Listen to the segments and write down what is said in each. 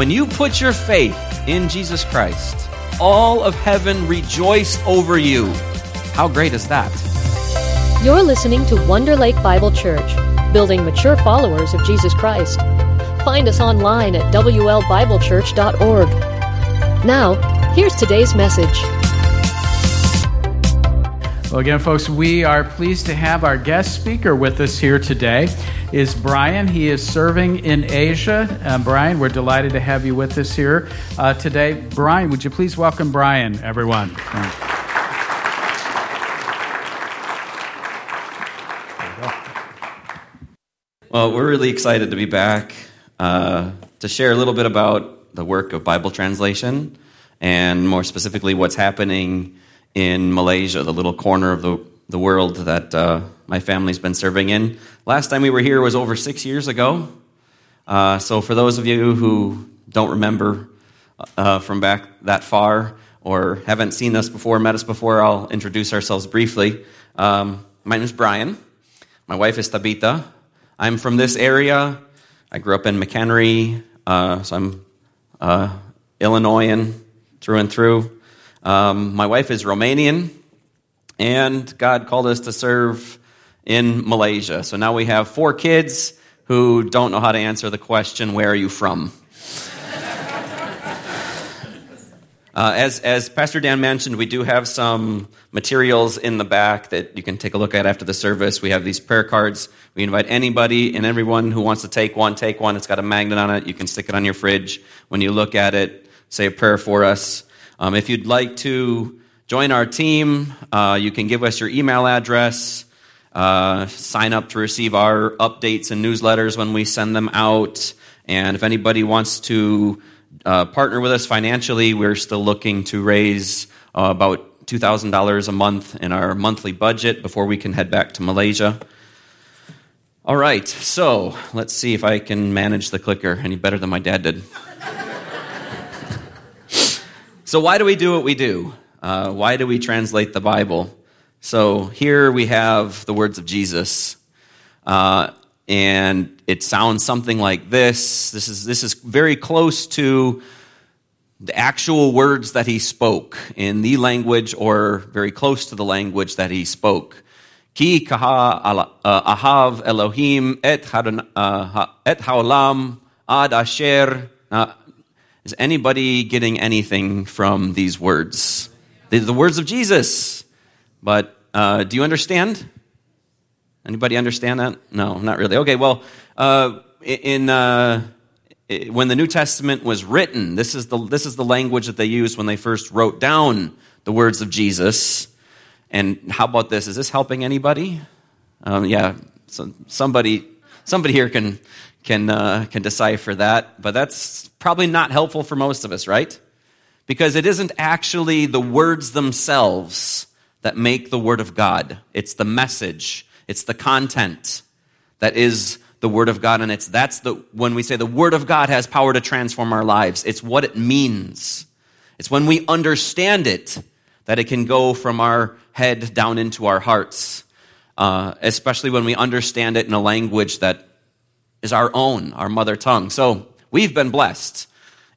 When you put your faith in Jesus Christ, all of heaven rejoiced over you. How great is that? You're listening to Wonder Lake Bible Church, building mature followers of Jesus Christ. Find us online at WLBibleChurch.org. Now, here's today's message. Well, again, folks, we are pleased to have our guest speaker with us here today. Is Brian? He is serving in Asia. Uh, Brian, we're delighted to have you with us here uh, today. Brian, would you please welcome Brian, everyone? Well, we're really excited to be back uh, to share a little bit about the work of Bible translation and more specifically what's happening in Malaysia, the little corner of the, the world that uh, my family's been serving in. Last time we were here was over six years ago. Uh, so, for those of you who don't remember uh, from back that far or haven't seen us before, met us before, I'll introduce ourselves briefly. Um, my name is Brian. My wife is Tabitha. I'm from this area. I grew up in McHenry, uh, so I'm uh, Illinoisan through and through. Um, my wife is Romanian, and God called us to serve in Malaysia. So now we have four kids who don't know how to answer the question, Where are you from? Uh, as, as Pastor Dan mentioned, we do have some materials in the back that you can take a look at after the service. We have these prayer cards. We invite anybody and everyone who wants to take one, take one. It's got a magnet on it. You can stick it on your fridge. When you look at it, say a prayer for us. Um, if you'd like to join our team, uh, you can give us your email address, uh, sign up to receive our updates and newsletters when we send them out. And if anybody wants to uh, partner with us financially, we're still looking to raise uh, about $2,000 a month in our monthly budget before we can head back to Malaysia. All right, so let's see if I can manage the clicker any better than my dad did. So, why do we do what we do? Uh, why do we translate the Bible? So, here we have the words of Jesus. Uh, and it sounds something like this. This is, this is very close to the actual words that he spoke in the language or very close to the language that he spoke. Ki kaha uh, ahav Elohim et, uh, et haolam ad asher uh, is anybody getting anything from these words? The words of Jesus. But uh, do you understand? Anybody understand that? No, not really. Okay, well, uh, in uh, when the New Testament was written, this is the this is the language that they used when they first wrote down the words of Jesus. And how about this? Is this helping anybody? Um, yeah, so somebody somebody here can can, uh, can decipher that, but that's probably not helpful for most of us, right? Because it isn't actually the words themselves that make the Word of God. It's the message, it's the content that is the Word of God. And it's that's the, when we say the Word of God has power to transform our lives, it's what it means. It's when we understand it that it can go from our head down into our hearts, uh, especially when we understand it in a language that is our own, our mother tongue. So we've been blessed.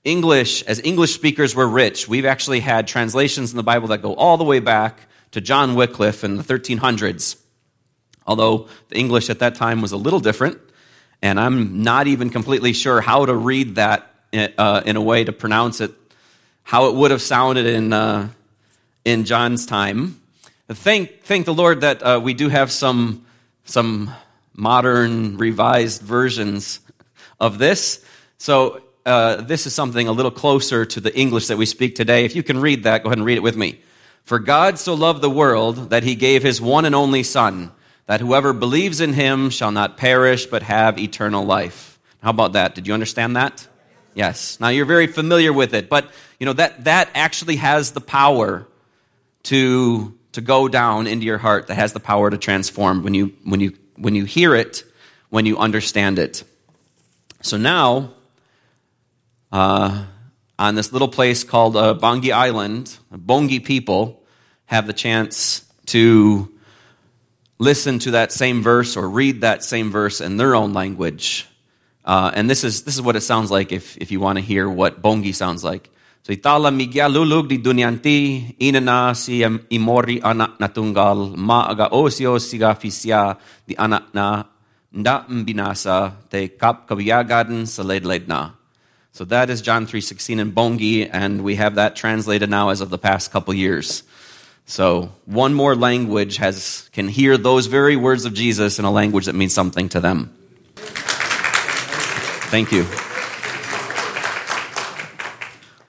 English, as English speakers, we're rich. We've actually had translations in the Bible that go all the way back to John Wycliffe in the 1300s. Although the English at that time was a little different, and I'm not even completely sure how to read that uh, in a way to pronounce it, how it would have sounded in, uh, in John's time. Thank, thank the Lord that uh, we do have some, some modern, revised versions of this. So, uh, this is something a little closer to the English that we speak today. If you can read that, go ahead and read it with me. For God so loved the world that he gave his one and only Son, that whoever believes in him shall not perish but have eternal life. How about that? Did you understand that? Yes. Now you're very familiar with it, but you know that that actually has the power to to go down into your heart. That has the power to transform when you when you when you hear it, when you understand it. So now, uh, on this little place called uh, Bongi Island, Bongi people have the chance to listen to that same verse or read that same verse in their own language. Uh, and this is, this is what it sounds like if, if you want to hear what bongi sounds like. So itala migya lulug di dunyanti, inana si imori anak na tunggal, maaga osio siga fisya di anak na nda mbinasa te kap kabiyagadan sa ledled na. So that is John 3.16 in Bongi, and we have that translated now as of the past couple years. So one more language has, can hear those very words of Jesus in a language that means something to them. Thank you.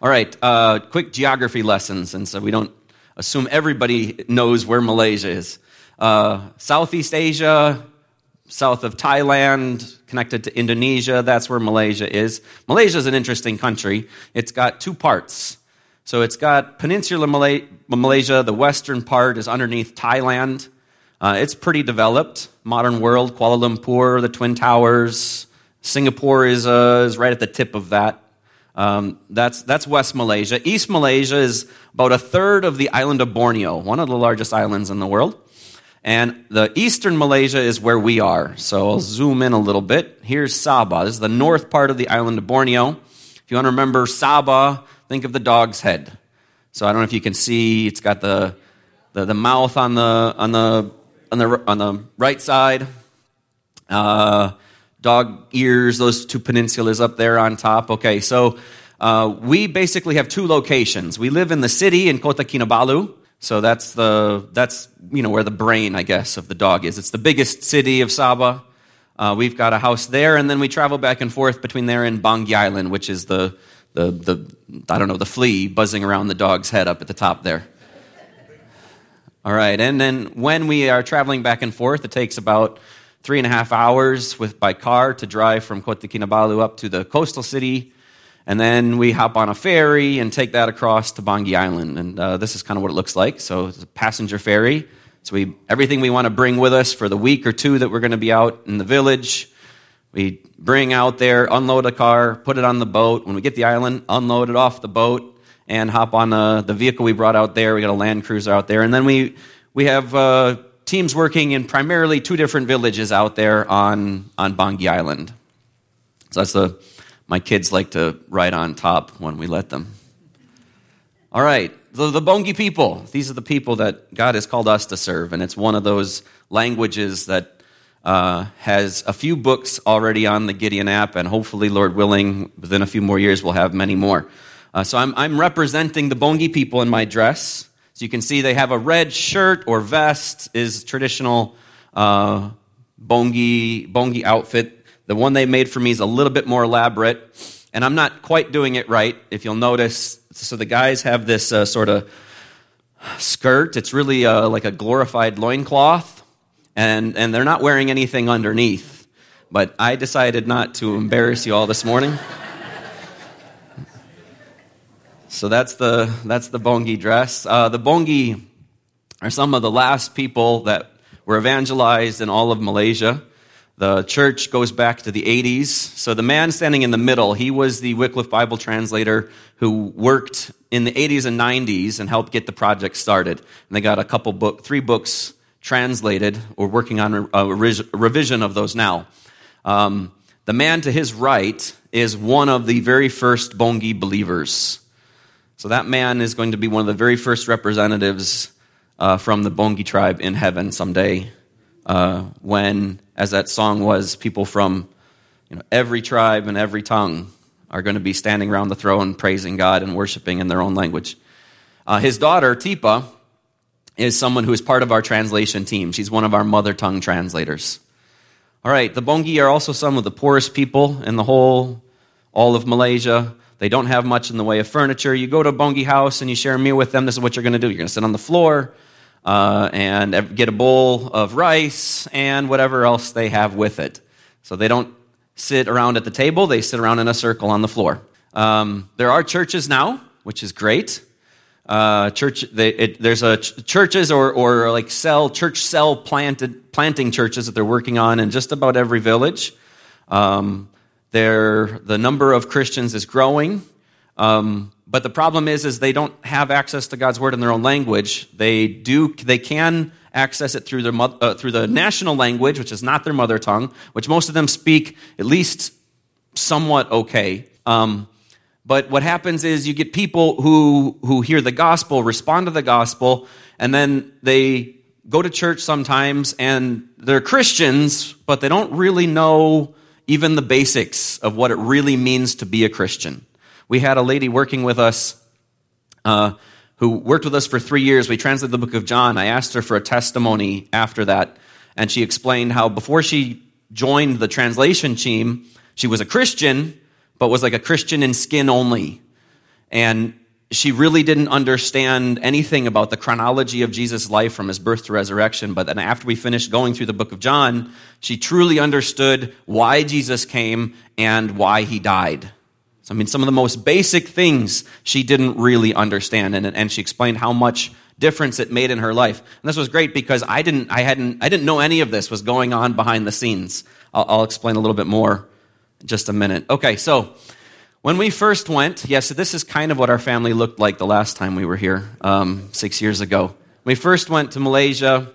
All right, uh, quick geography lessons, and so we don't assume everybody knows where Malaysia is. Uh, Southeast Asia, south of Thailand, connected to Indonesia. That's where Malaysia is. Malaysia is an interesting country. It's got two parts. So it's got Peninsular Malay- Malaysia, the western part is underneath Thailand. Uh, it's pretty developed, modern world. Kuala Lumpur, the Twin Towers. Singapore is, uh, is right at the tip of that. Um, that's, that's West Malaysia. East Malaysia is about a third of the island of Borneo, one of the largest islands in the world. And the eastern Malaysia is where we are. So I'll zoom in a little bit. Here's Sabah. This is the north part of the island of Borneo. If you want to remember Sabah, think of the dog's head. So I don't know if you can see, it's got the, the, the mouth on the, on, the, on, the, on the right side. Uh, dog ears, those two peninsulas up there on top. Okay, so uh, we basically have two locations. We live in the city in Kota Kinabalu. So that's the that's you know where the brain, I guess, of the dog is. It's the biggest city of Sabah. Uh, we've got a house there, and then we travel back and forth between there and Bangi Island, which is the the the I don't know the flea buzzing around the dog's head up at the top there. All right, and then when we are traveling back and forth, it takes about three and a half hours with by car to drive from Kota Kinabalu up to the coastal city and then we hop on a ferry and take that across to Bangi Island. And uh, this is kind of what it looks like. So it's a passenger ferry. So we, everything we want to bring with us for the week or two that we're going to be out in the village, we bring out there, unload a car, put it on the boat. When we get the island, unload it off the boat and hop on uh, the vehicle we brought out there. We got a Land Cruiser out there. And then we, we have uh, teams working in primarily two different villages out there on, on Bangi Island. So that's the my kids like to ride on top when we let them. All right, the, the Bongi people. These are the people that God has called us to serve, and it's one of those languages that uh, has a few books already on the Gideon app, and hopefully, Lord willing, within a few more years, we'll have many more. Uh, so I'm, I'm representing the Bongi people in my dress. So you can see they have a red shirt or vest is traditional uh, Bongi, Bongi outfit. The one they made for me is a little bit more elaborate, and I'm not quite doing it right. If you'll notice, so the guys have this uh, sort of skirt. It's really uh, like a glorified loincloth, and, and they're not wearing anything underneath. But I decided not to embarrass you all this morning. so that's the, that's the Bongi dress. Uh, the Bongi are some of the last people that were evangelized in all of Malaysia. The church goes back to the 80s. So the man standing in the middle, he was the Wycliffe Bible translator who worked in the 80s and 90s and helped get the project started. And they got a couple book, three books translated. We're working on a, revision of those now. Um, the man to his right is one of the very first Bongi believers. So that man is going to be one of the very first representatives uh, from the Bongi tribe in heaven someday uh, when, as that song was, people from you know, every tribe and every tongue are going to be standing around the throne praising God and worshiping in their own language. Uh, his daughter, Tipa, is someone who is part of our translation team. She's one of our mother tongue translators. All right, the Bongi are also some of the poorest people in the whole, all of Malaysia. They don't have much in the way of furniture. You go to a Bongi house and you share a meal with them. This is what you're going to do. You're going to sit on the floor uh, and get a bowl of rice and whatever else they have with it. So they don't sit around at the table, they sit around in a circle on the floor. Um, there are churches now, which is great. Uh, church, they, it, there's a ch- churches or, or like cell, church cell planted, planting churches that they're working on in just about every village. Um, the number of Christians is growing. Um, but the problem is, is they don't have access to God's word in their own language. They do, they can access it through their uh, through the national language, which is not their mother tongue, which most of them speak at least somewhat okay. Um, but what happens is you get people who, who hear the gospel, respond to the gospel, and then they go to church sometimes and they're Christians, but they don't really know even the basics of what it really means to be a Christian. We had a lady working with us uh, who worked with us for three years. We translated the book of John. I asked her for a testimony after that, and she explained how before she joined the translation team, she was a Christian, but was like a Christian in skin only. And she really didn't understand anything about the chronology of Jesus' life from his birth to resurrection. But then after we finished going through the book of John, she truly understood why Jesus came and why he died. So, I mean, some of the most basic things she didn't really understand. And, and she explained how much difference it made in her life. And this was great because I didn't, I hadn't, I didn't know any of this was going on behind the scenes. I'll, I'll explain a little bit more in just a minute. Okay, so when we first went, yes, this is kind of what our family looked like the last time we were here, um, six years ago. We first went to Malaysia.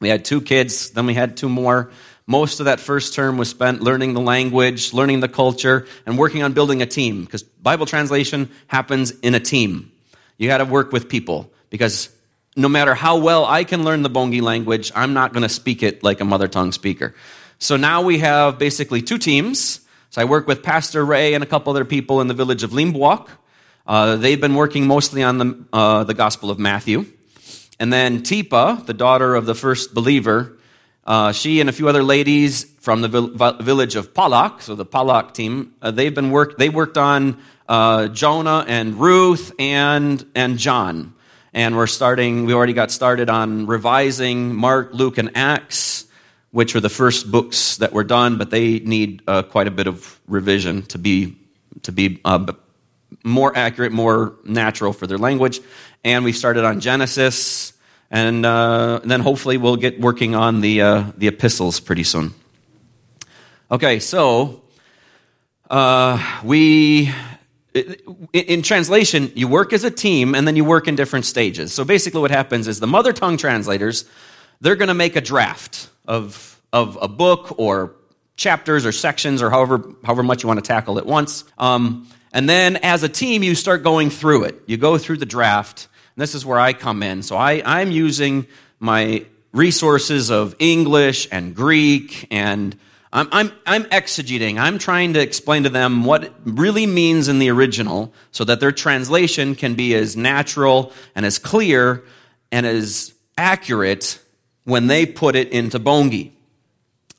We had two kids, then we had two more. Most of that first term was spent learning the language, learning the culture, and working on building a team because Bible translation happens in a team. You got to work with people because no matter how well I can learn the Bongi language, I'm not going to speak it like a mother tongue speaker. So now we have basically two teams. So I work with Pastor Ray and a couple other people in the village of Limbuak. Uh, they've been working mostly on the, uh, the Gospel of Matthew. And then Tipa, the daughter of the first believer, uh, she and a few other ladies from the vil- village of Palak, so the Palak team, uh, they've been work. They worked on uh, Jonah and Ruth and and John, and we're starting. We already got started on revising Mark, Luke, and Acts which are the first books that were done, but they need uh, quite a bit of revision to be to be uh, more accurate, more natural for their language. And we started on Genesis, and, uh, then hopefully we'll get working on the uh, the epistles pretty soon. Okay, so uh, we in translation, you work as a team and then you work in different stages. So basically, what happens is the mother tongue translators they're going to make a draft of, of a book or chapters or sections or however, however much you want to tackle at once. Um, and then as a team, you start going through it. You go through the draft. And this is where I come in. So I, I'm using my resources of English and Greek and I'm, I'm, I'm exegeting. I'm trying to explain to them what it really means in the original so that their translation can be as natural and as clear and as accurate when they put it into Bongi.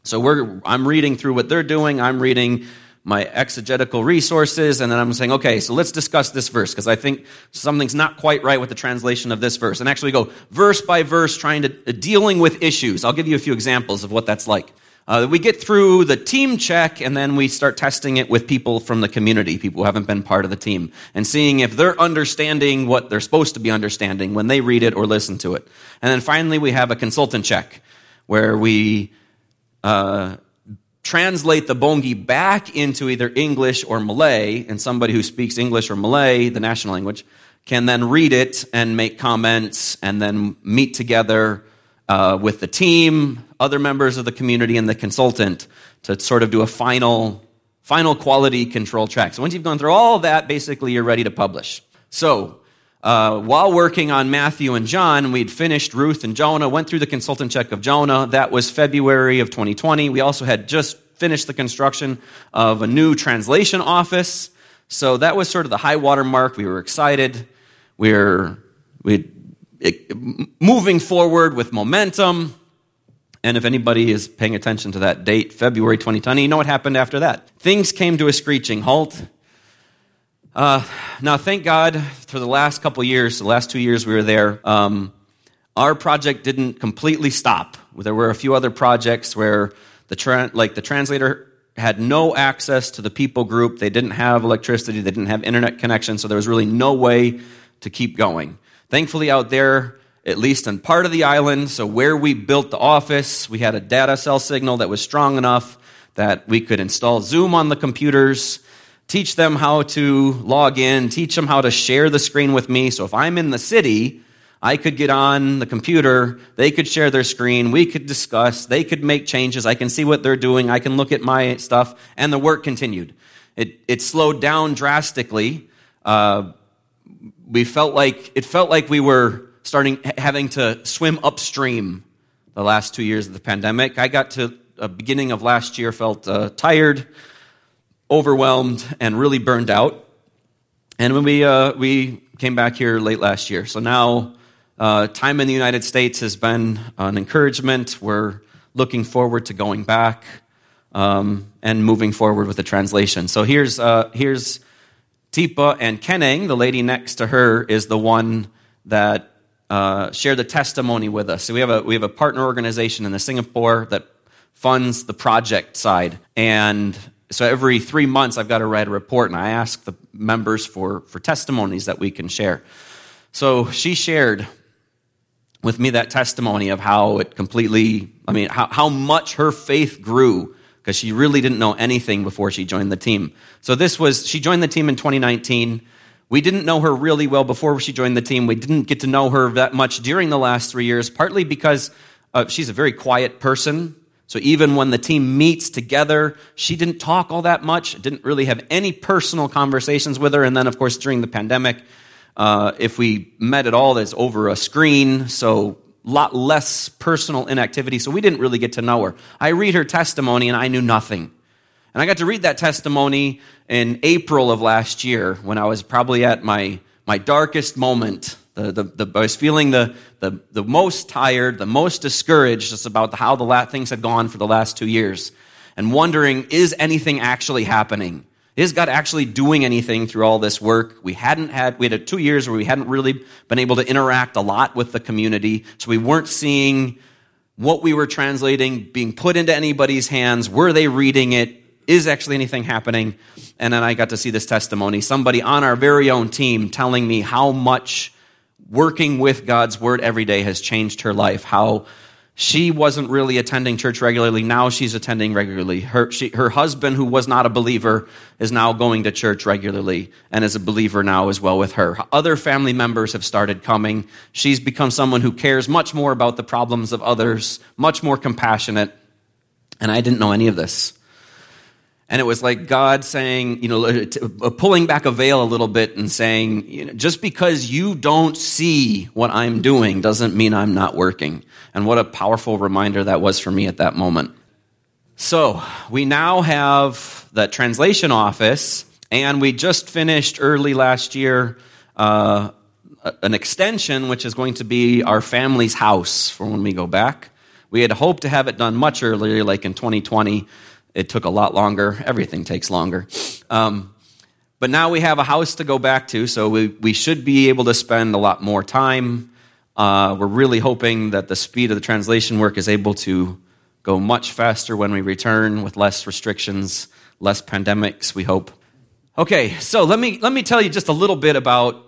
So I'm reading through what they're doing. I'm reading my exegetical resources, and then I'm saying, okay, so let's discuss this verse because I think something's not quite right with the translation of this verse. And actually go verse by verse, trying to uh, dealing with issues. I'll give you a few examples of what that's like. Uh, we get through the team check, and then we start testing it with people from the community, people who haven't been part of the team, and seeing if they're understanding what they're supposed to be understanding when they read it or listen to it. And then finally, we have a consultant check, where we uh, translate the Bongi back into either English or Malay, and somebody who speaks English or Malay, the national language, can then read it and make comments and then meet together uh, with the team, other members of the community, and the consultant to sort of do a final, final quality control check. So once you've gone through all that, basically you're ready to publish. So uh, while working on Matthew and John, we'd finished Ruth and Jonah, went through the consultant check of Jonah. That was February of 2020. We also had just finished the construction of a new translation office. So that was sort of the high water mark. We were excited. We we're we moving forward with momentum. And if anybody is paying attention to that date, February 2020, you know what happened after that? Things came to a screeching halt. Uh, now, thank God for the last couple years, the last two years we were there, um, our project didn't completely stop. There were a few other projects where the tra- like the translator had no access to the people group. They didn't have electricity. They didn't have internet connection. So there was really no way to keep going. Thankfully, out there, at least on part of the island, so where we built the office, we had a data cell signal that was strong enough that we could install Zoom on the computers, teach them how to log in, teach them how to share the screen with me. So if I'm in the city, I could get on the computer, they could share their screen, we could discuss, they could make changes, I can see what they're doing, I can look at my stuff, and the work continued. It, it slowed down drastically. Uh, we felt like, it felt like we were starting having to swim upstream the last two years of the pandemic. I got to the beginning of last year, felt uh, tired, overwhelmed, and really burned out. And when we, uh, we came back here late last year. So now uh, time in the United States has been an encouragement. We're looking forward to going back um, and moving forward with the translation. So here's, uh, here's Tipa and Keneng. The lady next to her is the one that uh, shared the testimony with us. So we have, a, we have a partner organization in the Singapore that funds the project side. And so every three months, I've got to write a report, and I ask the members for, for testimonies that we can share. So she shared with me that testimony of how it completely, I mean, how, how much her faith grew because she really didn't know anything before she joined the team. So this was, she joined the team in 2019. We didn't know her really well before she joined the team. We didn't get to know her that much during the last three years, partly because uh, she's a very quiet person. So even when the team meets together, she didn't talk all that much, didn't really have any personal conversations with her. And then, of course, during the pandemic, uh, if we met at all, that's over a screen, so a lot less personal inactivity. So we didn't really get to know her. I read her testimony and I knew nothing. And I got to read that testimony in April of last year when I was probably at my, my darkest moment. The, the, the, I was feeling the, the, the most tired, the most discouraged just about how the la- things had gone for the last two years and wondering, is anything actually happening? Is God actually doing anything through all this work? We hadn't had, we had two years where we hadn't really been able to interact a lot with the community. So we weren't seeing what we were translating being put into anybody's hands. Were they reading it? Is actually anything happening? And then I got to see this testimony. Somebody on our very own team telling me how much working with God's word every day has changed her life. How she wasn't really attending church regularly. Now she's attending regularly. Her, she, her husband, who was not a believer, is now going to church regularly and is a believer now as well with her. Other family members have started coming. She's become someone who cares much more about the problems of others, much more compassionate. And I didn't know any of this. And it was like God saying, you know, uh, pulling back a veil a little bit and saying, you know, just because you don't see what I'm doing doesn't mean I'm not working. And what a powerful reminder that was for me at that moment. So we now have the translation office, and we just finished early last year uh, an extension, which is going to be our family's house for when we go back. We had hoped to have it done much earlier, like in 2020 it took a lot longer. Everything takes longer. Um, but now we have a house to go back to, so we, we should be able to spend a lot more time. Uh, we're really hoping that the speed of the translation work is able to go much faster when we return with less restrictions, less pandemics, we hope. Okay, so let me, let me tell you just a little bit about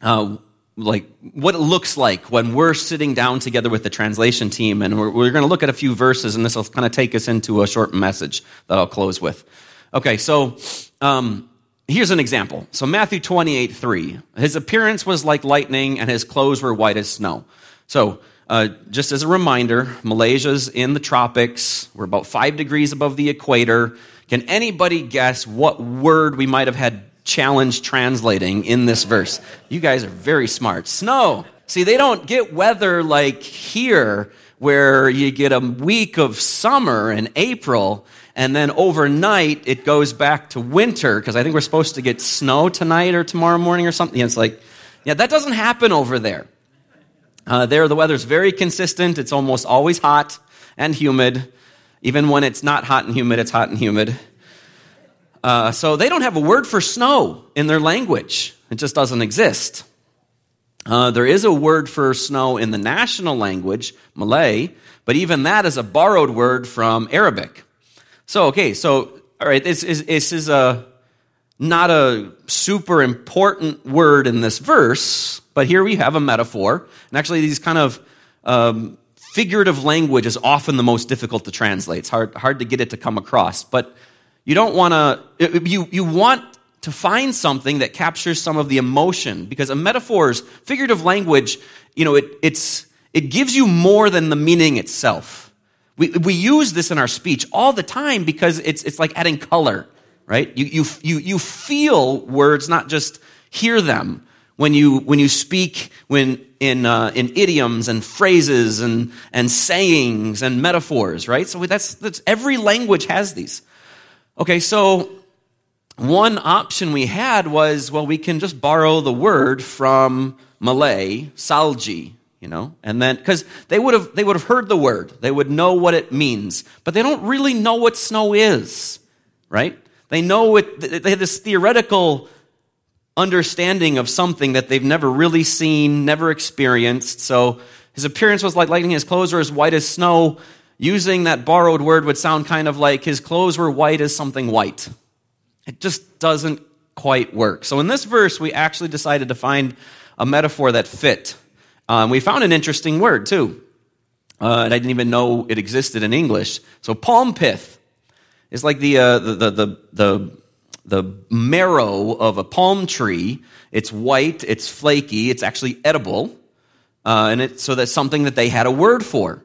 uh, like what it looks like when we're sitting down together with the translation team and we're, we're going to look at a few verses and this will kind of take us into a short message that i'll close with. Okay so um, here's an example. So matthew 28 3 his appearance was like lightning and his clothes were white as snow. So uh, just as a reminder malaysia's in the tropics. We're about five degrees above the equator. Can anybody guess what word we might have had challenge translating in this verse. You guys are very smart. Snow. See, they don't get weather like here, where you get a week of summer in April, and then overnight it goes back to winter, because I think we're supposed to get snow tonight or tomorrow morning or something. It's like, yeah, that doesn't happen over there. Uh, there, the weather's very consistent. It's almost always hot and humid. Even when it's not hot and humid, it's hot and humid. Uh, so they don't have a word for snow in their language, it just doesn't exist. Uh, there is a word for snow in the national language, Malay, but even that is a borrowed word from Arabic. So, okay, so, all right, this is, this is a, not a super important word in this verse, but here we have a metaphor. And actually, these kind of um, figurative language is often the most difficult to translate. It's hard, hard to get it to come across. But you don't want to, you, you want to find something that captures some of the emotion because a metaphors, figurative language, you know, it, it's, it gives you more than the meaning itself. We, we use this in our speech all the time because it's, it's like adding color, right? You, you, you, you feel words, not just hear them. When you, when you speak when in, uh, in idioms and phrases and, and sayings and metaphors, right? So that's, that's, every language has these. Okay, so one option we had was, well, we can just borrow the word from Malay, salji, you know and then because they would have they would have heard the word. They would know what it means. But they don't really know what snow is right? They know it they have this theoretical understanding of something that they've never really seen never experienced. So his appearance was like lightning his clothes were as white as snow using that borrowed word would sound kind of like his clothes were white as something white it just doesn't quite work so in this verse we actually decided to find a metaphor that fit um, we found an interesting word, too. Uh, and I didn't even know it existed in English. So, palm pith is like the, uh, the, the, the, the, the marrow of a palm tree. It's white, it's flaky, it's actually edible. Uh, and so that's something that they had a word for.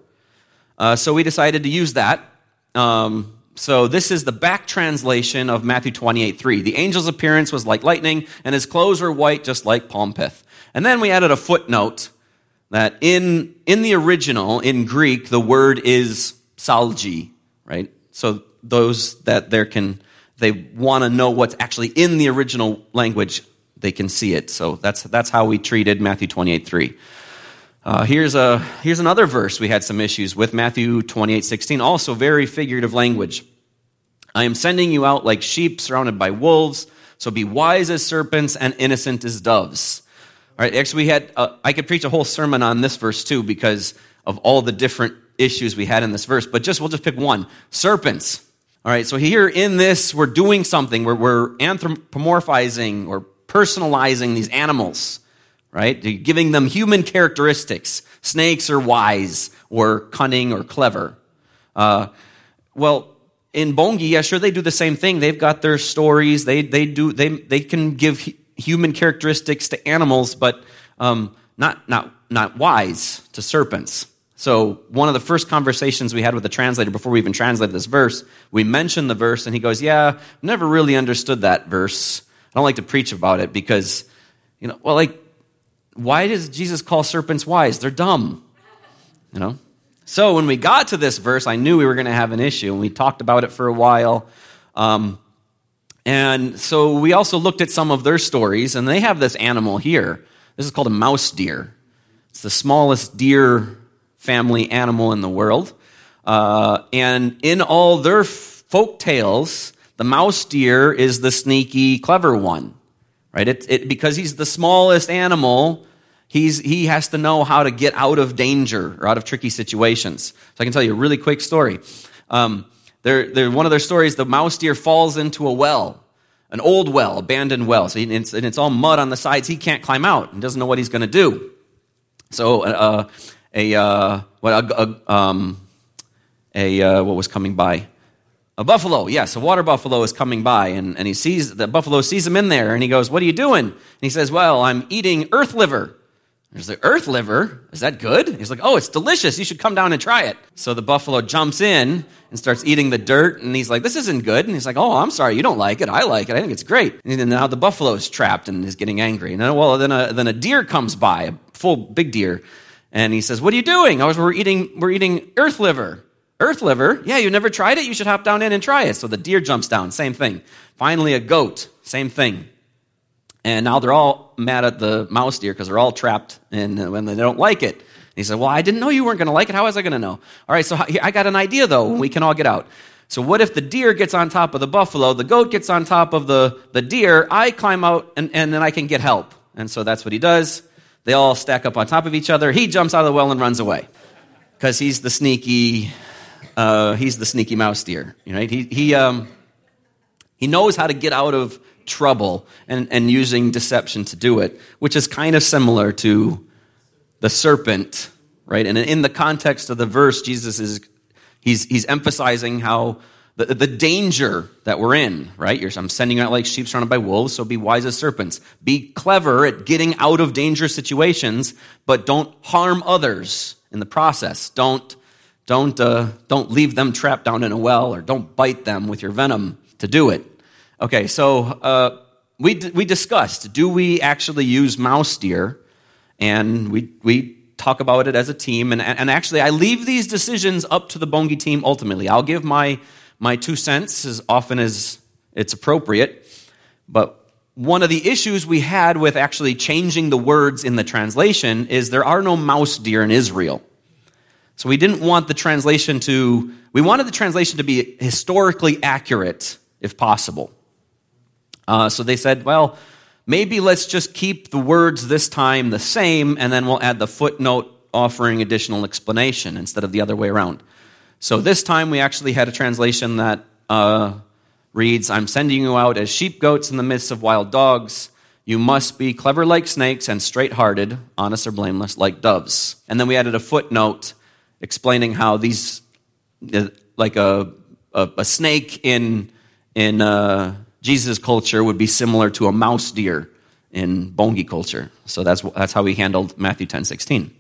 Uh, so we decided to use that. Um, so this is the back translation of Matthew 28 3. The angel's appearance was like lightning, and his clothes were white, just like palm pith. And then we added a footnote that in, in the original, in Greek, the word is salji, right? So those that there can, they want to know what's actually in the original language, they can see it. So that's, that's how we treated Matthew 28 3. Uh, here's, a, here's another verse we had some issues with Matthew 28 16, also very figurative language. I am sending you out like sheep surrounded by wolves, so be wise as serpents and innocent as doves. All right, actually, we had, uh, I could preach a whole sermon on this verse too because of all the different issues we had in this verse, but just, we'll just pick one serpents. All right, so here in this, we're doing something, we're, we're anthropomorphizing or personalizing these animals, right? Giving them human characteristics. Snakes are wise or cunning or clever. Uh, well, in Bongi, yeah, sure, they do the same thing. They've got their stories. They, they, do, they, they can give human characteristics to animals, but um, not, not, not wise to serpents. So, one of the first conversations we had with the translator before we even translated this verse, we mentioned the verse, and he goes, Yeah, never really understood that verse. I don't like to preach about it because, you know, well, like, why does Jesus call serpents wise? They're dumb, you know? So, when we got to this verse, I knew we were going to have an issue, and we talked about it for a while. Um, and so we also looked at some of their stories, and they have this animal here. This is called a mouse deer. It's the smallest deer family animal in the world. Uh, and in all their folk tales, the mouse deer is the sneaky, clever one, right? It, it, because he's the smallest animal, he's, he has to know how to get out of danger or out of tricky situations. So I can tell you a really quick story. Um, they're, they're, one of their stories, the mouse deer falls into a well, an old well, abandoned well. So he, it's, and it's all mud on the sides. He can't climb out and doesn't know what he's going to do. So uh, a, uh, what, a, a, um, a uh, what was coming by? A buffalo, yes, a water buffalo is coming by, and, and he sees the buffalo sees him in there, and he goes, "What are you doing?" And he says, "Well, I'm eating earth liver." There's the earth liver. Is that good? He's like, oh, it's delicious. You should come down and try it. So the buffalo jumps in and starts eating the dirt. And he's like, this isn't good. And he's like, oh, I'm sorry. You don't like it. I like it. I think it's great. And now the buffalo is trapped and is getting angry. And then, well, then a, then a deer comes by, a full big deer. And he says, what are you doing? I was, we're eating, we're eating earth liver. Earth liver? Yeah, you never tried it? You should hop down in and try it. So the deer jumps down. Same thing. Finally, a goat. Same thing. And now they're all mad at the mouse deer because they're all trapped and uh, when they don't like it. And he said, Well, I didn't know you weren't going to like it. How was I going to know? All right, so I got an idea though. We can all get out. So what if the deer gets on top of the buffalo, the goat gets on top of the, the deer, I climb out and, and then I can get help. And so that's what he does. They all stack up on top of each other. He jumps out of the well and runs away because he's the sneaky, uh, he's the sneaky mouse deer. Right? He, he, um, he knows how to get out of trouble and, and using deception to do it, which is kind of similar to the serpent, right? And in the context of the verse, Jesus is he's, he's emphasizing how the, the danger that we're in, right? You're, I'm sending out like sheep surrounded by wolves, so be wise as serpents. Be clever at getting out of dangerous situations, but don't harm others in the process. Don't, don't, uh, don't leave them trapped down in a well or don't bite them with your venom to do it. Okay, so uh, we, we discussed do we actually use mouse deer? And we, we talk about it as a team. And, and actually, I leave these decisions up to the Bongi team ultimately. I'll give my, my two cents as often as it's appropriate. But one of the issues we had with actually changing the words in the translation is there are no mouse deer in Israel. So we didn't want the translation to, we wanted the translation to be historically accurate if possible. Uh, so they said, well, maybe let's just keep the words this time the same, and then we'll add the footnote offering additional explanation instead of the other way around. So this time we actually had a translation that uh, reads, I'm sending you out as sheep goats in the midst of wild dogs. You must be clever like snakes and straight hearted, honest or blameless like doves. And then we added a footnote explaining how these, uh, like a, a, a snake in, in, uh, Jesus' culture would be similar to a mouse deer in Bongi culture. So that's, that's how we handled Matthew 10 16.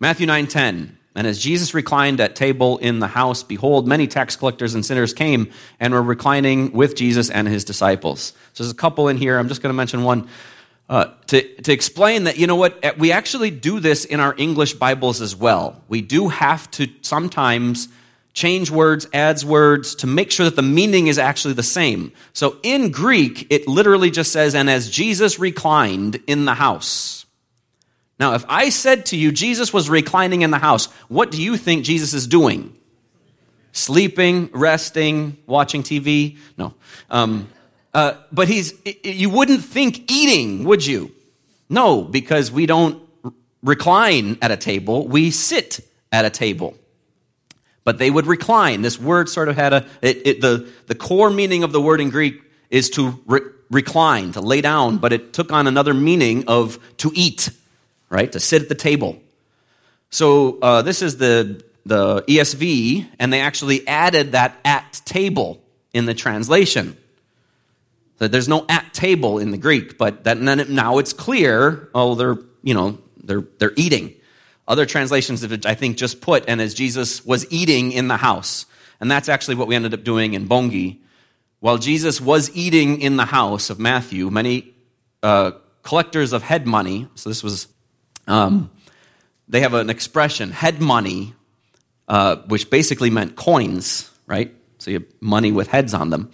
Matthew 9 10. And as Jesus reclined at table in the house, behold, many tax collectors and sinners came and were reclining with Jesus and his disciples. So there's a couple in here. I'm just going to mention one. Uh, to, to explain that, you know what, we actually do this in our English Bibles as well. We do have to sometimes change words, adds words to make sure that the meaning is actually the same. So in Greek, it literally just says, and as Jesus reclined in the house. Now, if I said to you, Jesus was reclining in the house, what do you think Jesus is doing? Sleeping, resting, watching TV? No. Um, uh, but he's, you wouldn't think eating, would you? No, because we don't recline at a table, we sit at a table but they would recline. This word sort of had a, it, it, the, the core meaning of the word in Greek is to re- recline, to lay down, but it took on another meaning of to eat, right? To sit at the table. So uh, this is the, the ESV, and they actually added that at table in the translation. So there's no at table in the Greek, but that, now it's clear, oh, they're, you know, they're, they're eating. Other translations, I think, just put, and as Jesus was eating in the house. And that's actually what we ended up doing in Bongi. While Jesus was eating in the house of Matthew, many uh, collectors of head money, so this was, um, they have an expression, head money, uh, which basically meant coins, right? So you have money with heads on them.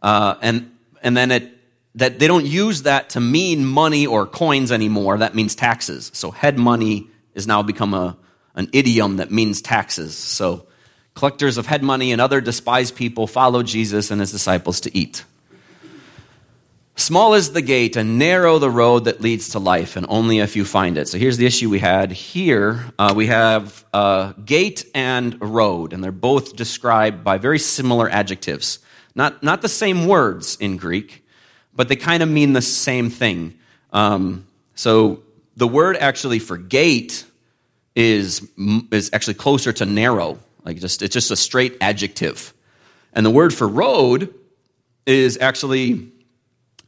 Uh, and, and then it, that they don't use that to mean money or coins anymore. That means taxes. So head money has now become a, an idiom that means taxes. So collectors of head money and other despised people follow Jesus and his disciples to eat. Small is the gate and narrow the road that leads to life, and only a few find it. So here's the issue we had. Here uh, we have uh, gate and road, and they're both described by very similar adjectives. Not, not the same words in Greek, but they kind of mean the same thing. Um, so the word actually for gate is, is actually closer to narrow. Like just, it's just a straight adjective. And the word for road is actually,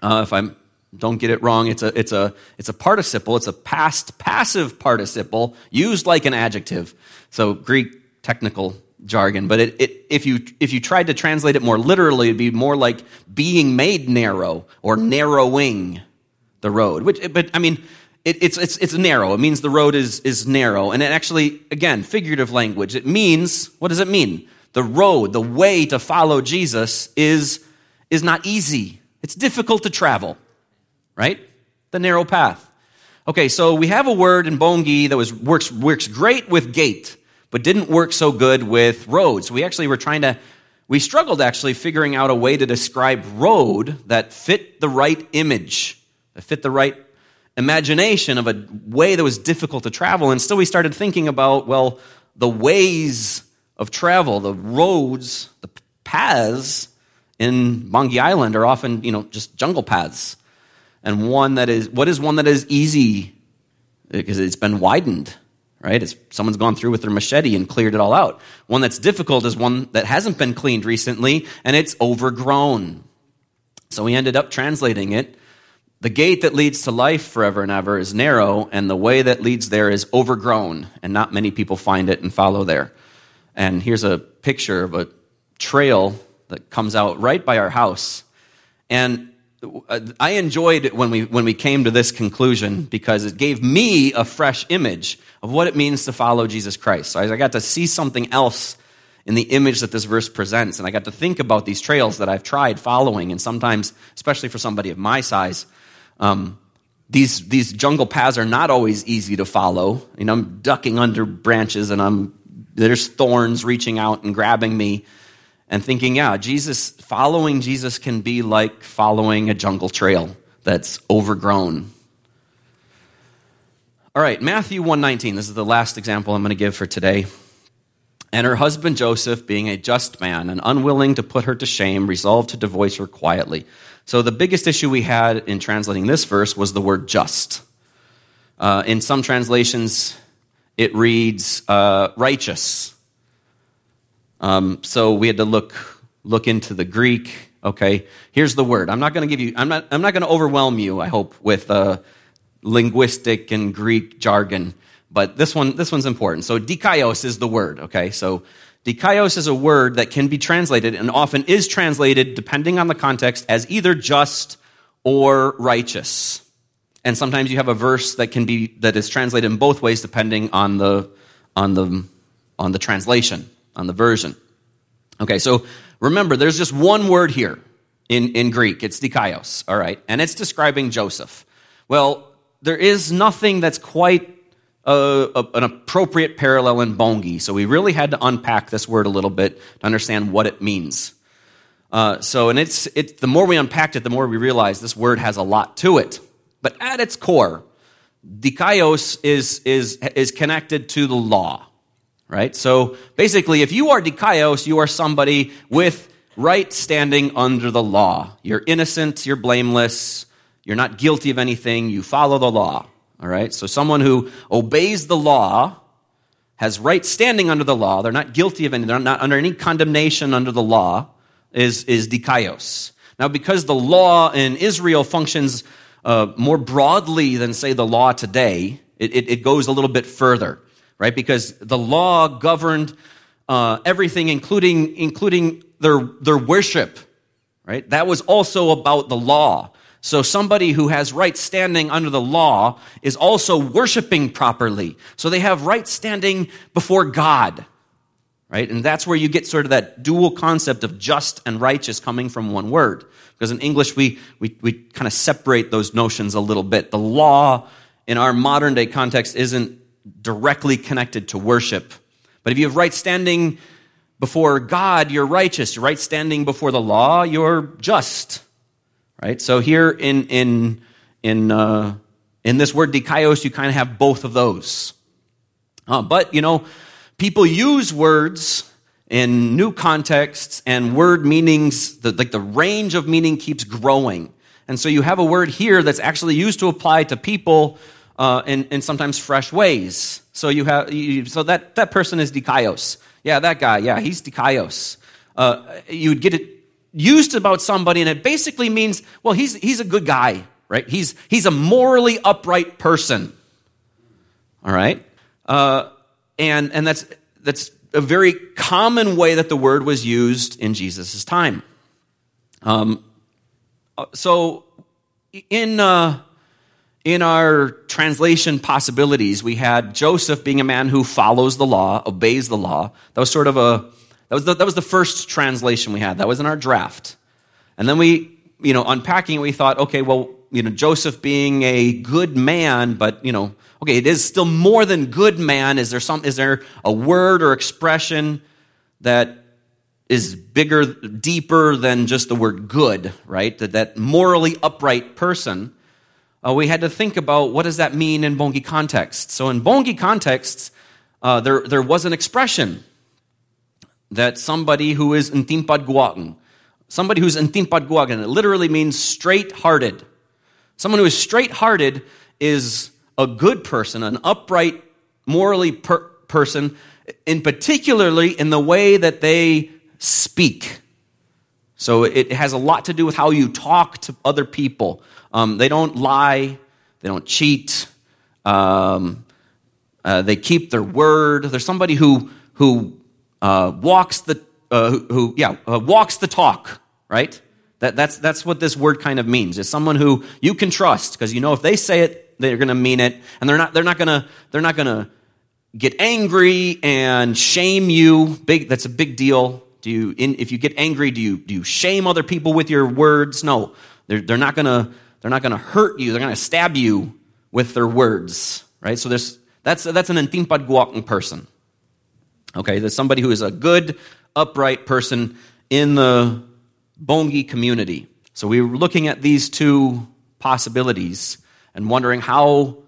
uh, if I don't get it wrong, it's a, it's, a, it's a participle. It's a past passive participle used like an adjective. So Greek technical jargon. But it, it, if, you, if you tried to translate it more literally, it'd be more like being made narrow or narrowing the road. Which, but I mean, it, it's, it's, it's narrow. It means the road is, is narrow. And it actually, again, figurative language. It means, what does it mean? The road, the way to follow Jesus is, is not easy. It's difficult to travel, right? The narrow path. Okay, so we have a word in Bongi that was, works, works great with gate, but didn't work so good with roads. We actually were trying to, we struggled actually figuring out a way to describe road that fit the right image, that fit the right imagination of a way that was difficult to travel. And still, we started thinking about, well, the ways of travel, the roads, the paths in Bongi Island are often, you know, just jungle paths. And one that is, what is one that is easy? Because it's been widened, right? It's, someone's gone through with their machete and cleared it all out. One that's difficult is one that hasn't been cleaned recently and it's overgrown. So we ended up translating it. The gate that leads to life forever and ever is narrow, and the way that leads there is overgrown, and not many people find it and follow there. And here's a picture of a trail that comes out right by our house. And uh, I enjoyed when we, when we came to this conclusion because it gave me a fresh image of what it means to follow Jesus Christ. So I got to see something else in the image that this verse presents. And I got to think about these trails that I've tried following. And sometimes, especially for somebody of my size, um, these, these jungle paths are not always easy to follow. You know, I'm ducking under branches and I'm, there's thorns reaching out and grabbing me and thinking, yeah, Jesus, following Jesus can be like following a jungle trail that's overgrown. All right, Matthew 119. This is the last example I'm going to give for today. And her husband Joseph, being a just man and unwilling to put her to shame, resolved to divorce her quietly. So the biggest issue we had in translating this verse was the word just. Uh, in some translations, it reads uh, righteous um, so we had to look look into the Greek. Okay, here's the word. I'm not going to give you. I'm not. I'm not going to overwhelm you. I hope with uh, linguistic and Greek jargon, but this one this one's important. So dikaios is the word. Okay, so dikaios is a word that can be translated and often is translated, depending on the context, as either just or righteous. And sometimes you have a verse that can be that is translated in both ways, depending on the on the on the translation on the version. Okay, so remember, there's just one word here in, in Greek. It's dikaios, all right? And it's describing Joseph. Well, there is nothing that's quite a, a, an appropriate parallel in Bonggi, so we really had to unpack this word a little bit to understand what it means. Uh, so, and it's, it, the more we unpacked it, the more we realized this word has a lot to it. But at its core, dikaios is, is, is connected to the law right? So basically, if you are dikaios, you are somebody with right standing under the law. You're innocent, you're blameless, you're not guilty of anything, you follow the law, all right? So someone who obeys the law has right standing under the law, they're not guilty of anything, they're not under any condemnation under the law, is, is dikaios. Now, because the law in Israel functions uh, more broadly than, say, the law today, it, it, it goes a little bit further right? Because the law governed uh, everything, including, including their, their worship, right? That was also about the law. So somebody who has right standing under the law is also worshiping properly. So they have right standing before God, right? And that's where you get sort of that dual concept of just and righteous coming from one word. Because in English, we, we, we kind of separate those notions a little bit. The law in our modern day context isn't directly connected to worship. But if you have right standing before God, you're righteous. Right standing before the law, you're just. Right? So here in in in uh, in this word dikaios, you kind of have both of those. Uh, but you know, people use words in new contexts, and word meanings, the, like the range of meaning keeps growing. And so you have a word here that's actually used to apply to people uh, in, in sometimes fresh ways. So you have you, so that that person is dikaios. Yeah, that guy. Yeah, he's dikaios. Uh, you'd get it used about somebody, and it basically means well, he's he's a good guy, right? He's he's a morally upright person. All right, uh, and and that's that's a very common way that the word was used in Jesus' time. Um, uh, so in uh, in our translation possibilities, we had Joseph being a man who follows the law, obeys the law. That was sort of a, that was the, that was the first translation we had. That was in our draft. And then we, you know, unpacking, we thought, okay, well, you know, Joseph being a good man, but, you know, okay, it is still more than good man. Is there some, is there a word or expression that is bigger, deeper than just the word good, right? That, that morally upright person uh, we had to think about what does that mean in Bonggi context. So in Bonggi contexts, uh, there, there was an expression that somebody who is intimpad guagen, somebody who's intimpad guagen, it literally means straight-hearted. Someone who is straight-hearted is a good person, an upright morally per- person, in particularly in the way that they speak. So it has a lot to do with how you talk to other people. Um, they don't lie, they don't cheat, um, uh, they keep their word. There's somebody who who uh, walks the uh, who, who, yeah uh, walks the talk, right? That, that's that's what this word kind of means. Is someone who you can trust because you know if they say it, they're going to mean it, and they're not they're not going to they're not going to get angry and shame you. Big that's a big deal. Do you in, if you get angry, do you do you shame other people with your words? No, they're they're not going to they're not going to hurt you. They're going to stab you with their words, right? So there's that's that's an intimpad person. Okay, there's somebody who is a good, upright person in the Bonggi community. So we were looking at these two possibilities and wondering how,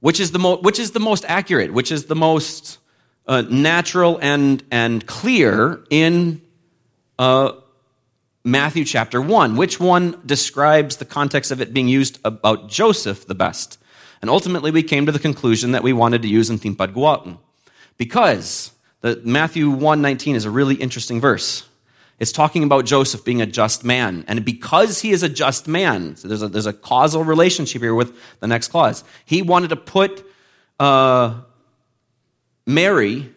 which is the, mo- which is the most accurate, which is the most uh, natural and, and clear in uh, Matthew chapter 1. Which one describes the context of it being used about Joseph the best? And ultimately, we came to the conclusion that we wanted to use in Timpad because the, Matthew 1:19 is a really interesting verse. It's talking about Joseph being a just man. And because he is a just man, so there's a, there's a causal relationship here with the next clause. He wanted to put uh, Mary,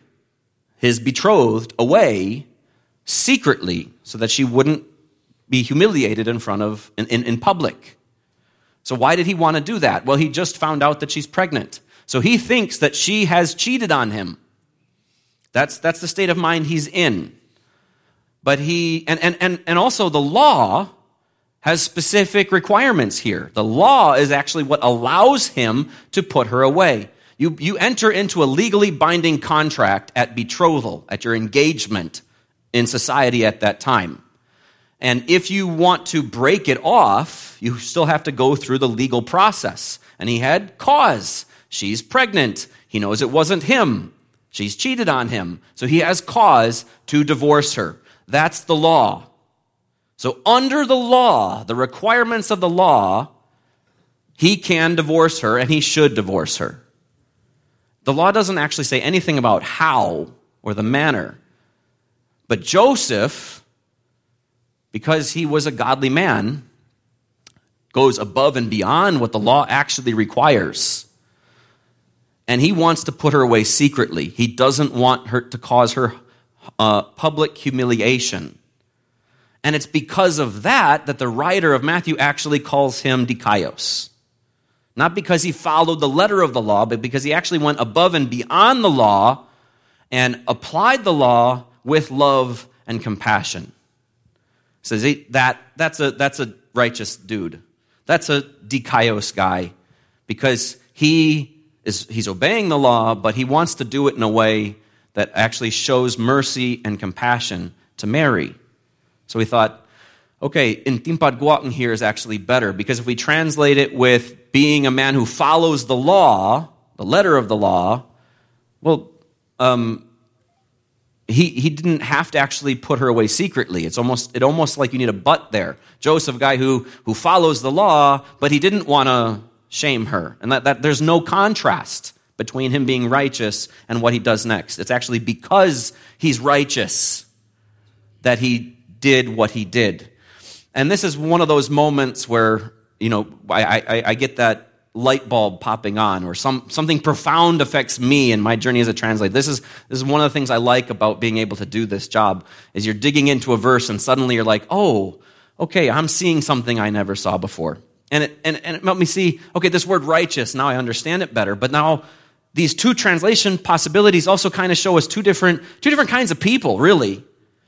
his betrothed, away secretly so that she wouldn't be humiliated in front of, in, in, in public. So why did he want to do that? Well, he just found out that she's pregnant. So he thinks that she has cheated on him. That's, that's the state of mind he's in. But he, and, and, and, and also the law has specific requirements here. The law is actually what allows him to put her away. You, you enter into a legally binding contract at betrothal, at your engagement in society at that time. And if you want to break it off, you still have to go through the legal process. And he had cause. She's pregnant. He knows it wasn't him. She's cheated on him, so he has cause to divorce her. That's the law. So, under the law, the requirements of the law, he can divorce her and he should divorce her. The law doesn't actually say anything about how or the manner. But Joseph, because he was a godly man, goes above and beyond what the law actually requires and he wants to put her away secretly. He doesn't want her to cause her uh, public humiliation. And it's because of that that the writer of Matthew actually calls him dikaios. Not because he followed the letter of the law, but because he actually went above and beyond the law and applied the law with love and compassion. Says that that's a that's a righteous dude. That's a dikaios guy because he is he's obeying the law, but he wants to do it in a way that actually shows mercy and compassion to Mary. So we thought, okay, in Timpad Guacan here is actually better because if we translate it with being a man who follows the law, the letter of the law, well, um, he, he didn't have to actually put her away secretly. It's almost, it almost like you need a but there. Joseph, guy who, who follows the law, but he didn't want to shame her. And that, that there's no contrast between him being righteous and what he does next. It's actually because he's righteous that he did what he did. And this is one of those moments where, you know, I, I, I get that light bulb popping on or some, something profound affects me in my journey as a translator. This is, this is one of the things I like about being able to do this job is you're digging into a verse and suddenly you're like, oh, okay, I'm seeing something I never saw before. And it, and, and it helped me see, okay, this word righteous, now I understand it better. But now these two translation possibilities also kind of show us two different, two different kinds of people, really.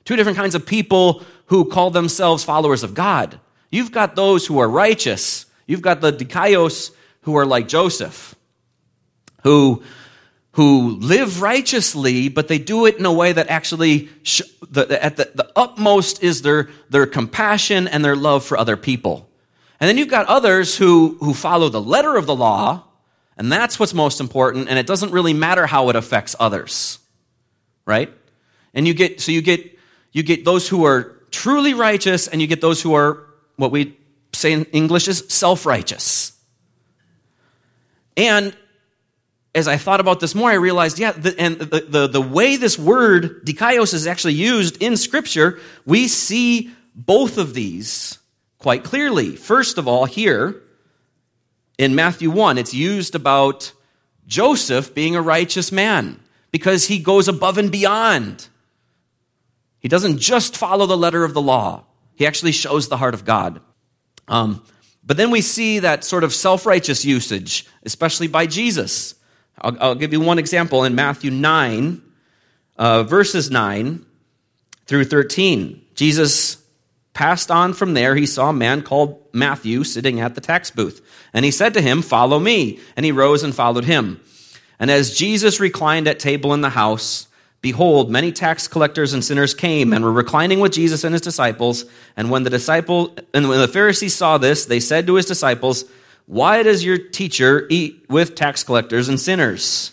Two different kinds of people who call themselves followers of God. You've got those who are righteous. You've got the dikaios who are like Joseph, who, who live righteously, but they do it in a way that actually, sh- the, at the, the utmost is their, their compassion and their love for other people. And then you've got others who, who follow the letter of the law, and that's what's most important, and it doesn't really matter how it affects others. Right? And you get, so you get, you get those who are truly righteous, and you get those who are what we say in English is self righteous. And as I thought about this more, I realized, yeah, the, and the, the, the way this word dikaios is actually used in Scripture, we see both of these quite clearly. First of all, here in Matthew 1, it's used about Joseph being a righteous man because he goes above and beyond. He doesn't just follow the letter of the law, he actually shows the heart of God. Um, but then we see that sort of self righteous usage, especially by Jesus. I'll, I'll, give you one example in Matthew 9, uh, verses 9 through 13. Jesus passed on from there. He saw a man called Matthew sitting at the tax booth. And he said to him, Follow me. And he rose and followed him. And as Jesus reclined at table in the house, behold, many tax collectors and sinners came and were reclining with Jesus and his disciples. And when the disciple and when the Pharisees saw this, they said to his disciples, Why does your teacher eat with tax collectors and sinners?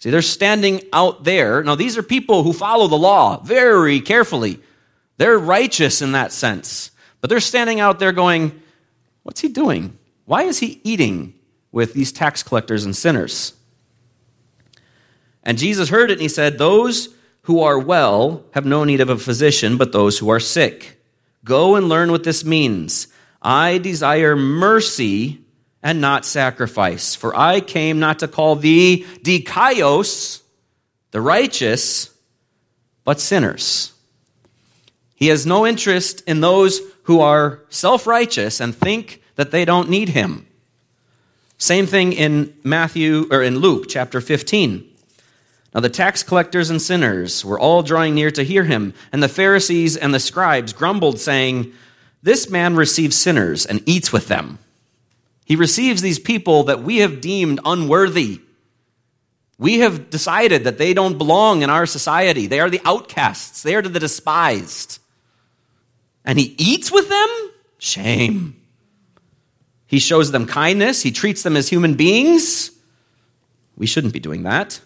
See, they're standing out there. Now, these are people who follow the law very carefully. They're righteous in that sense. But they're standing out there going, What's he doing? Why is he eating with these tax collectors and sinners? And Jesus heard it and he said, Those who are well have no need of a physician, but those who are sick. Go and learn what this means. I desire mercy and not sacrifice, for I came not to call the dikaios, the righteous, but sinners. He has no interest in those who are self righteous and think that they don't need him. Same thing in Matthew or in Luke chapter 15. Now the tax collectors and sinners were all drawing near to hear him, and the Pharisees and the scribes grumbled, saying, This man receives sinners and eats with them. He receives these people that we have deemed unworthy. We have decided that they don't belong in our society. They are the outcasts, they are to the despised. And he eats with them? Shame. He shows them kindness, he treats them as human beings. We shouldn't be doing that.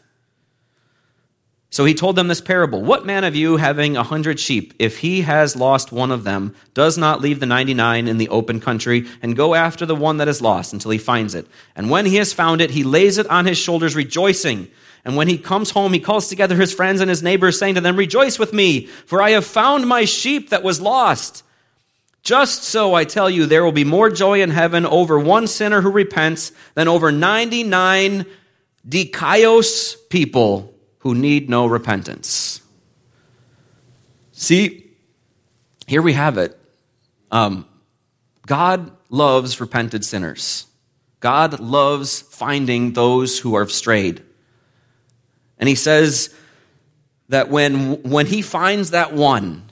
So he told them this parable What man of you, having a hundred sheep, if he has lost one of them, does not leave the 99 in the open country and go after the one that is lost until he finds it? And when he has found it, he lays it on his shoulders, rejoicing. And when he comes home, he calls together his friends and his neighbors, saying to them, Rejoice with me, for I have found my sheep that was lost. Just so I tell you, there will be more joy in heaven over one sinner who repents than over 99 dikaios people who need no repentance. See, here we have it. Um, God loves repented sinners. God loves finding those who are strayed. And he says that when, when he finds that one,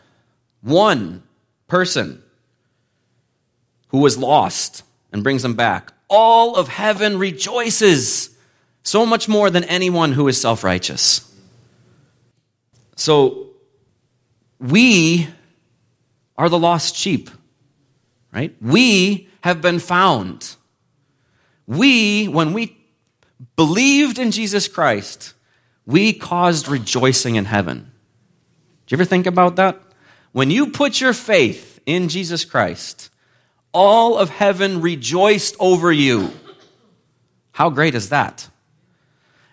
one person who was lost and brings them back, all of heaven rejoices so much more than anyone who is self righteous. So, we are the lost sheep, right? We have been found. We, when we believed in Jesus Christ, we caused rejoicing in heaven. Do you ever think about that? When you put your faith in Jesus Christ, all of heaven rejoiced over you. How great is that?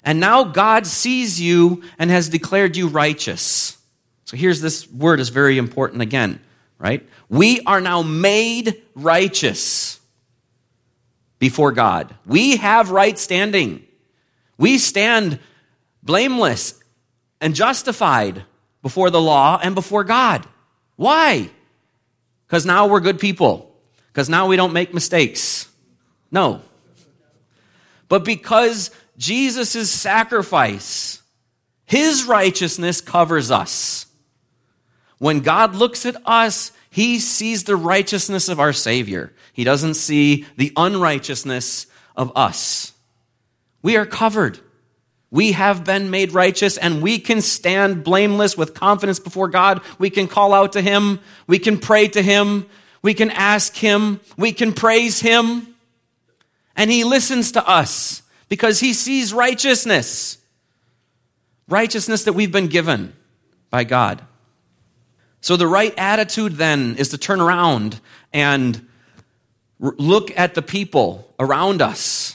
And now God sees you and has declared you righteous. So here's this word is very important again, right? We are now made righteous before God. We have right standing. We stand blameless and justified before the law and before God. Why? Because now we're good people. Because now we don't make mistakes. No. But because Jesus' sacrifice, his righteousness covers us. When God looks at us, he sees the righteousness of our Savior. He doesn't see the unrighteousness of us. We are covered. We have been made righteous and we can stand blameless with confidence before God. We can call out to Him. We can pray to Him. We can ask Him. We can praise Him. And He listens to us because he sees righteousness. Righteousness that we've been given by God. So the right attitude then is to turn around and look at the people around us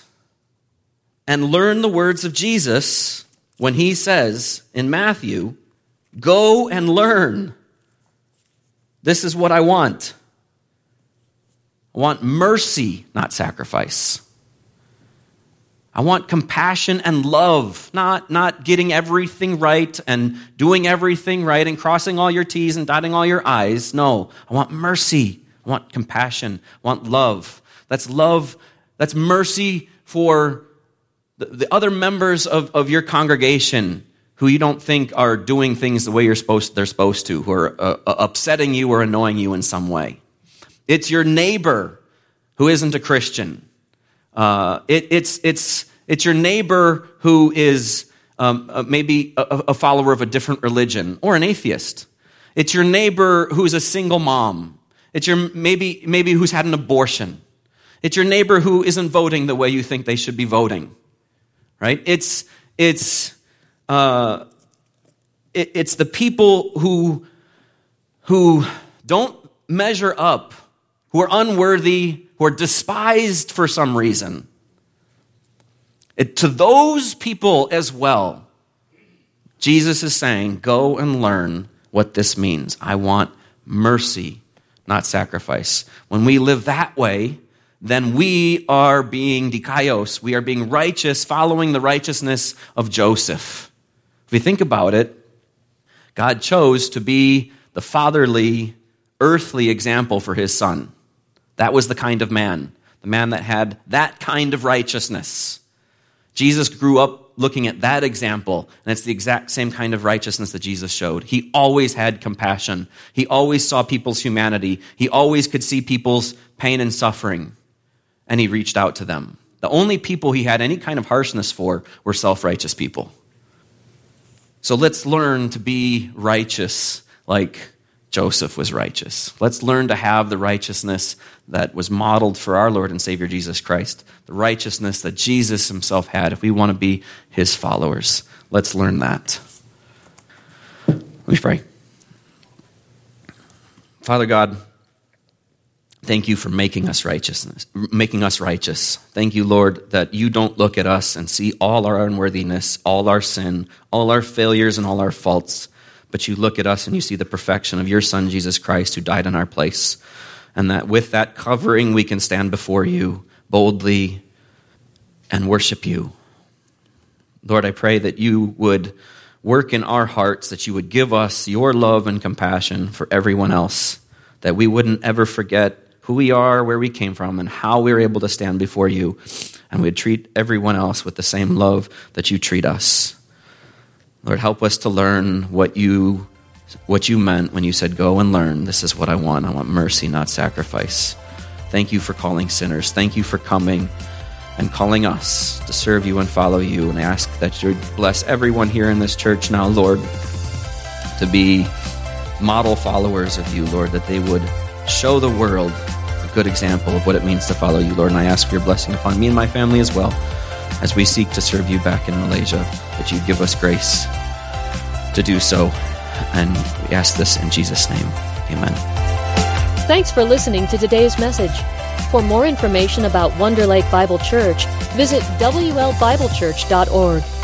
and learn the words of Jesus when he says in Matthew, Go and learn. This is what I want. I want mercy, not sacrifice. I want compassion and love, not, not getting everything right and doing everything right and crossing all your T's and dotting all your I's. No, I want mercy. I want compassion. I want love. That's love. That's mercy for the, the other members of, of your congregation who you don't think are doing things the way you're supposed, they're supposed to, who are uh, uh upsetting you or annoying you in some way. It's your neighbor who isn't a Christian. Uh, it, it's, it's, it's your neighbor who is um, uh, maybe a, a follower of a different religion or an atheist. It's your neighbor who's a single mom. It's your maybe, maybe who's had an abortion. It's your neighbor who isn't voting the way you think they should be voting. Right? It's, it's, uh, it, it's the people who, who don't measure up, who are unworthy, who are despised for some reason. It, to those people as well, Jesus is saying, Go and learn what this means. I want mercy, not sacrifice. When we live that way, then we are being dikaios. We are being righteous, following the righteousness of Joseph. If we think about it, God chose to be the fatherly, earthly example for his son. That was the kind of man, the man that had that kind of righteousness. Jesus grew up looking at that example, and it's the exact same kind of righteousness that Jesus showed. He always had compassion, he always saw people's humanity, he always could see people's pain and suffering, and he reached out to them. The only people he had any kind of harshness for were self righteous people. So let's learn to be righteous like Joseph was righteous. Let's learn to have the righteousness that was modeled for our Lord and Savior Jesus Christ, the righteousness that Jesus himself had if we want to be his followers. Let's learn that. Let me pray. Father God, thank you for making us righteousness, making us righteous. Thank you, Lord, that you don't look at us and see all our unworthiness, all our sin, all our failures and all our faults but you look at us and you see the perfection of your Son, Jesus Christ, who died in our place. And that with that covering, we can stand before you boldly and worship you. Lord, I pray that you would work in our hearts, that you would give us your love and compassion for everyone else, that we wouldn't ever forget who we are, where we came from, and how we are able to stand before you, and we'd treat everyone else with the same love that you treat us. Lord, help us to learn what you what you meant when you said go and learn. This is what I want. I want mercy, not sacrifice. Thank you for calling sinners. Thank you for coming and calling us to serve you and follow you. And I ask that you bless everyone here in this church now, Lord, to be model followers of you, Lord, that they would show the world a good example of what it means to follow you, Lord. And I ask for your blessing upon me and my family as well as we seek to serve you back in Malaysia, that you give us grace to do so. And we ask this in Jesus' name. Amen. Thanks for listening to today's message. For more information about Wonder Lake Bible Church, visit WLBibleChurch.org.